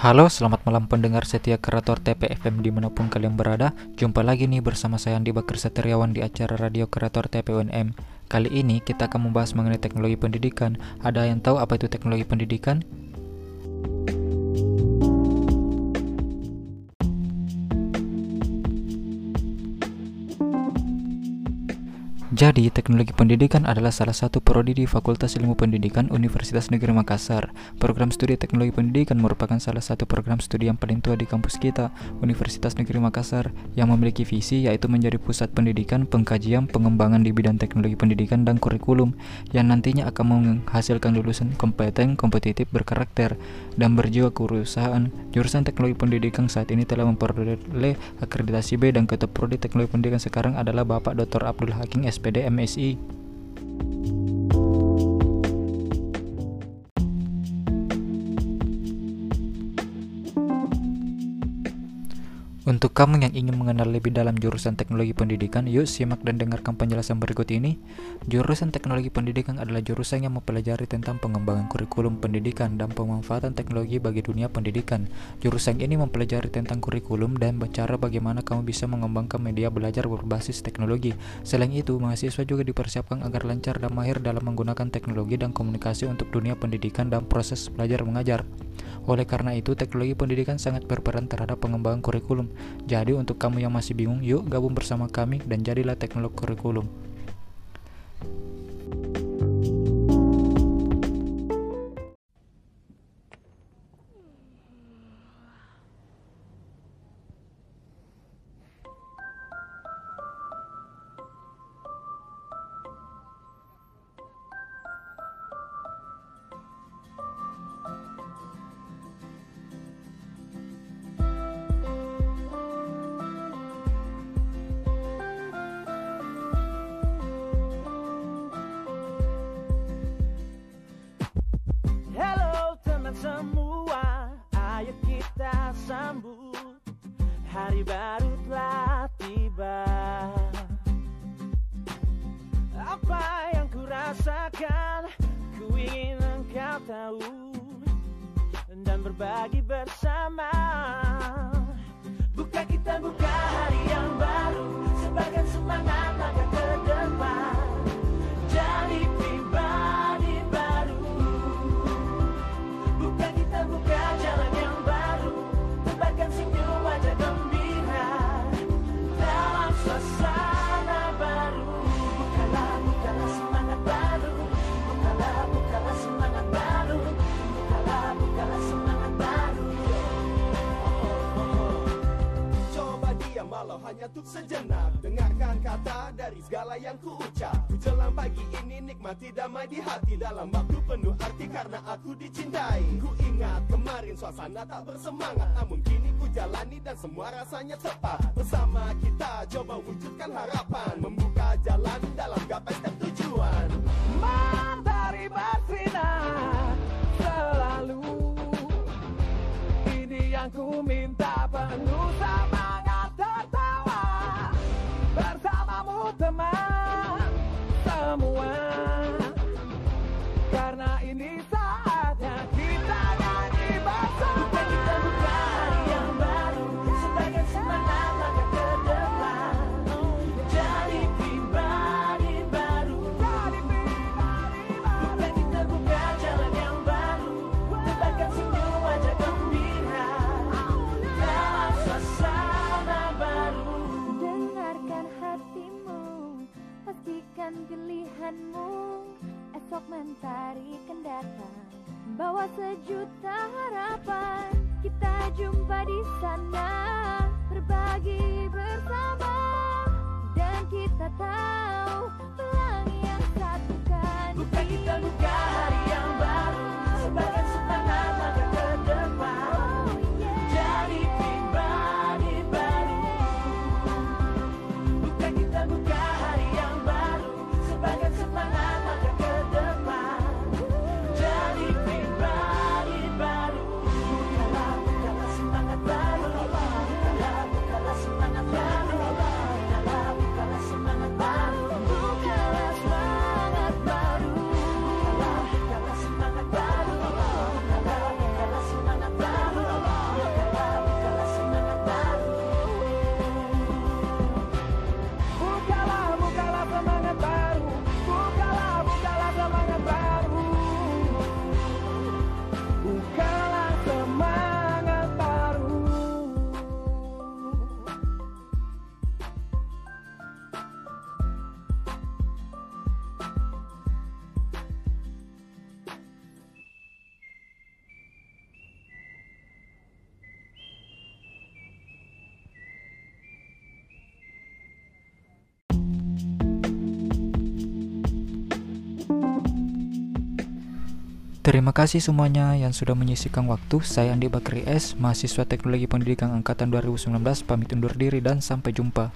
Halo, selamat malam pendengar setia kreator TPFM di mana pun kalian berada. Jumpa lagi nih bersama saya Andi Bakar Satriawan di acara Radio Kreator TPUNM Kali ini kita akan membahas mengenai teknologi pendidikan. Ada yang tahu apa itu teknologi pendidikan? Jadi, teknologi pendidikan adalah salah satu prodi di Fakultas Ilmu Pendidikan Universitas Negeri Makassar. Program studi teknologi pendidikan merupakan salah satu program studi yang paling tua di kampus kita, Universitas Negeri Makassar, yang memiliki visi yaitu menjadi pusat pendidikan, pengkajian, pengembangan di bidang teknologi pendidikan dan kurikulum, yang nantinya akan menghasilkan lulusan kompeten, kompetitif, berkarakter, dan berjiwa kewirausahaan. Jurusan teknologi pendidikan saat ini telah memperoleh akreditasi B dan ketua prodi teknologi pendidikan sekarang adalah Bapak Dr. Abdul Hakim S. SPD Untuk kamu yang ingin mengenal lebih dalam jurusan teknologi pendidikan, yuk simak dan dengarkan penjelasan berikut ini. Jurusan teknologi pendidikan adalah jurusan yang mempelajari tentang pengembangan kurikulum pendidikan dan pemanfaatan teknologi bagi dunia pendidikan. Jurusan ini mempelajari tentang kurikulum dan cara bagaimana kamu bisa mengembangkan media belajar berbasis teknologi. Selain itu, mahasiswa juga dipersiapkan agar lancar dan mahir dalam menggunakan teknologi dan komunikasi untuk dunia pendidikan dan proses belajar mengajar. Oleh karena itu, teknologi pendidikan sangat berperan terhadap pengembangan kurikulum. Jadi, untuk kamu yang masih bingung, yuk gabung bersama kami dan jadilah teknolog kurikulum. Hari baru telah tiba. Apa yang ku rasakan Ku ingin engkau tahu. Dan berbagi bersama segala yang ku ucap Ku jelang pagi ini nikmati damai di hati. Dalam waktu penuh arti karena aku dicintai. Ku ingat kemarin suasana tak bersemangat. Namun kini ku jalani dan semua rasanya tepat. Bersama kita coba wujudkan harapan. Membuka jalan dalam gapai setiap tujuan. Matahari bersinar selalu. Ini yang ku minta penuh datang, bawa sejuta harapan. Kita jumpa di sana, berbagi bersama, dan kita tahu pelangi yang satukan Buka kita buka hari Terima kasih semuanya yang sudah menyisikan waktu. Saya Andi Bakri S, mahasiswa Teknologi Pendidikan angkatan 2019, pamit undur diri dan sampai jumpa.